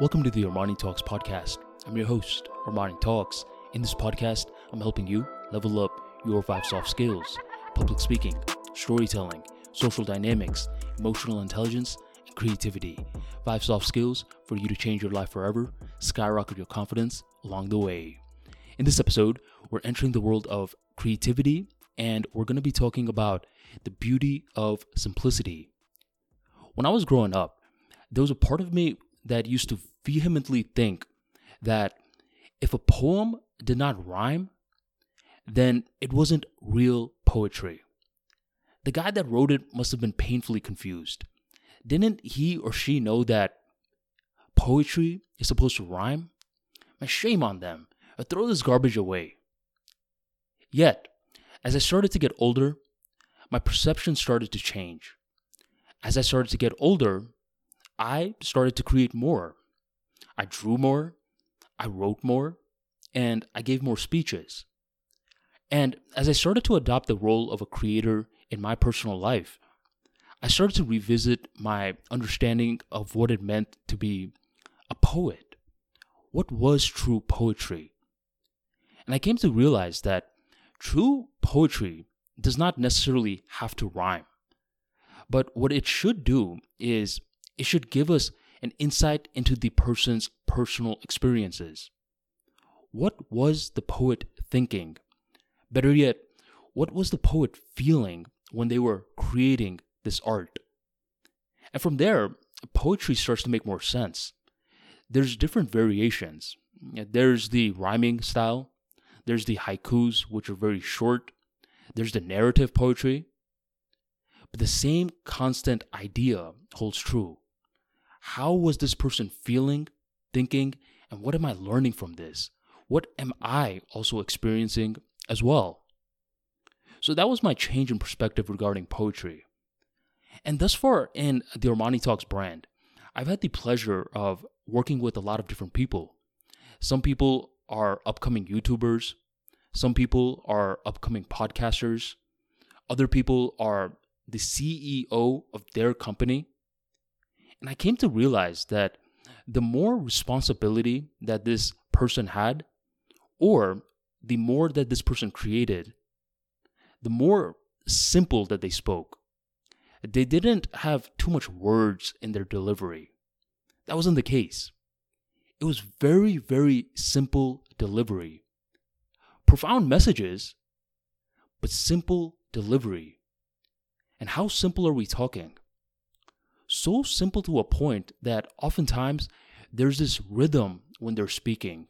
Welcome to the Armani Talks podcast. I'm your host, Armani Talks. In this podcast, I'm helping you level up your five soft skills public speaking, storytelling, social dynamics, emotional intelligence, and creativity. Five soft skills for you to change your life forever, skyrocket your confidence along the way. In this episode, we're entering the world of creativity and we're going to be talking about the beauty of simplicity. When I was growing up, there was a part of me that used to vehemently think that if a poem did not rhyme, then it wasn't real poetry. The guy that wrote it must have been painfully confused. Didn't he or she know that poetry is supposed to rhyme? My shame on them. I throw this garbage away. Yet, as I started to get older, my perception started to change. As I started to get older, I started to create more. I drew more, I wrote more, and I gave more speeches. And as I started to adopt the role of a creator in my personal life, I started to revisit my understanding of what it meant to be a poet. What was true poetry? And I came to realize that true poetry does not necessarily have to rhyme. But what it should do is it should give us an insight into the person's personal experiences. What was the poet thinking? Better yet, what was the poet feeling when they were creating this art? And from there, poetry starts to make more sense. There's different variations. There's the rhyming style, there's the haikus, which are very short, there's the narrative poetry. But the same constant idea holds true how was this person feeling, thinking, and what am I learning from this? What am I also experiencing as well? So that was my change in perspective regarding poetry. And thus far in the Armani Talks brand, I've had the pleasure of working with a lot of different people. Some people are upcoming YouTubers, some people are upcoming podcasters, other people are the CEO of their company. And I came to realize that the more responsibility that this person had, or the more that this person created, the more simple that they spoke. They didn't have too much words in their delivery. That wasn't the case. It was very, very simple delivery. Profound messages, but simple delivery. And how simple are we talking? So simple to a point that oftentimes there's this rhythm when they're speaking.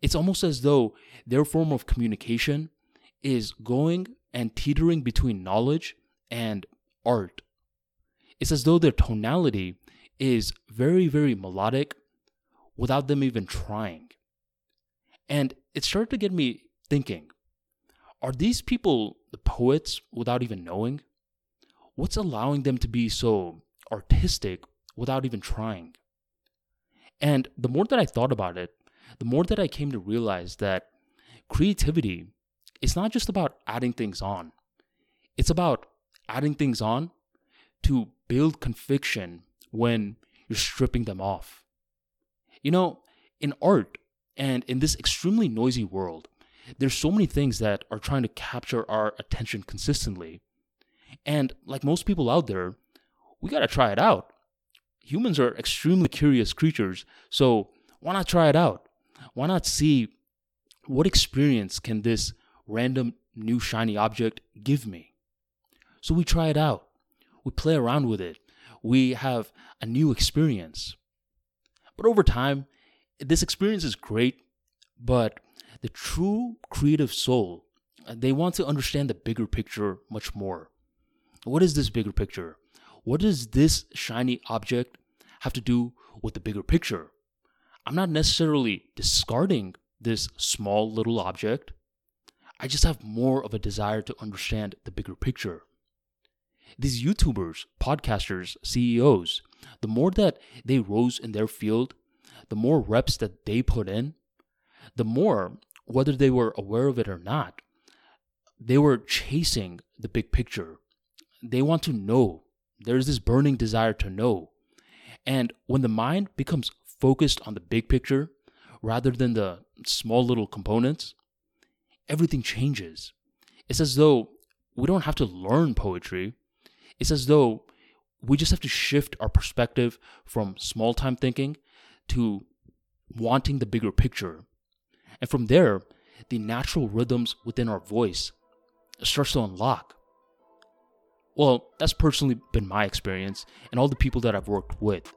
It's almost as though their form of communication is going and teetering between knowledge and art. It's as though their tonality is very, very melodic without them even trying. And it started to get me thinking are these people the poets without even knowing? What's allowing them to be so artistic without even trying. And the more that I thought about it, the more that I came to realize that creativity is not just about adding things on, it's about adding things on to build conviction when you're stripping them off. You know, in art and in this extremely noisy world, there's so many things that are trying to capture our attention consistently. And like most people out there, we got to try it out. Humans are extremely curious creatures, so why not try it out? Why not see what experience can this random new shiny object give me? So we try it out. We play around with it. We have a new experience. But over time, this experience is great, but the true creative soul, they want to understand the bigger picture much more. What is this bigger picture? What does this shiny object have to do with the bigger picture? I'm not necessarily discarding this small little object. I just have more of a desire to understand the bigger picture. These YouTubers, podcasters, CEOs, the more that they rose in their field, the more reps that they put in, the more, whether they were aware of it or not, they were chasing the big picture. They want to know there's this burning desire to know. And when the mind becomes focused on the big picture rather than the small little components, everything changes. It's as though we don't have to learn poetry. It's as though we just have to shift our perspective from small time thinking to wanting the bigger picture. And from there, the natural rhythms within our voice starts to unlock. Well, that's personally been my experience and all the people that I've worked with.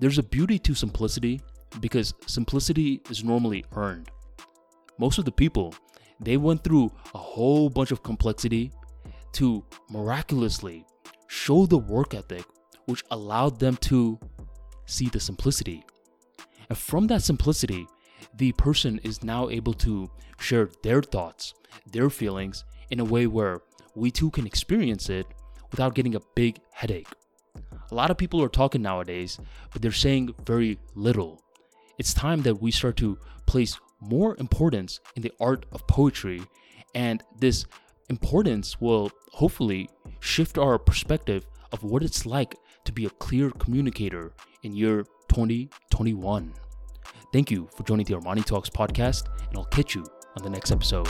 There's a beauty to simplicity because simplicity is normally earned. Most of the people, they went through a whole bunch of complexity to miraculously show the work ethic which allowed them to see the simplicity. And from that simplicity, the person is now able to share their thoughts, their feelings in a way where we too can experience it without getting a big headache. A lot of people are talking nowadays, but they're saying very little. It's time that we start to place more importance in the art of poetry, and this importance will hopefully shift our perspective of what it's like to be a clear communicator in year 2021. Thank you for joining the Armani Talks podcast, and I'll catch you on the next episode.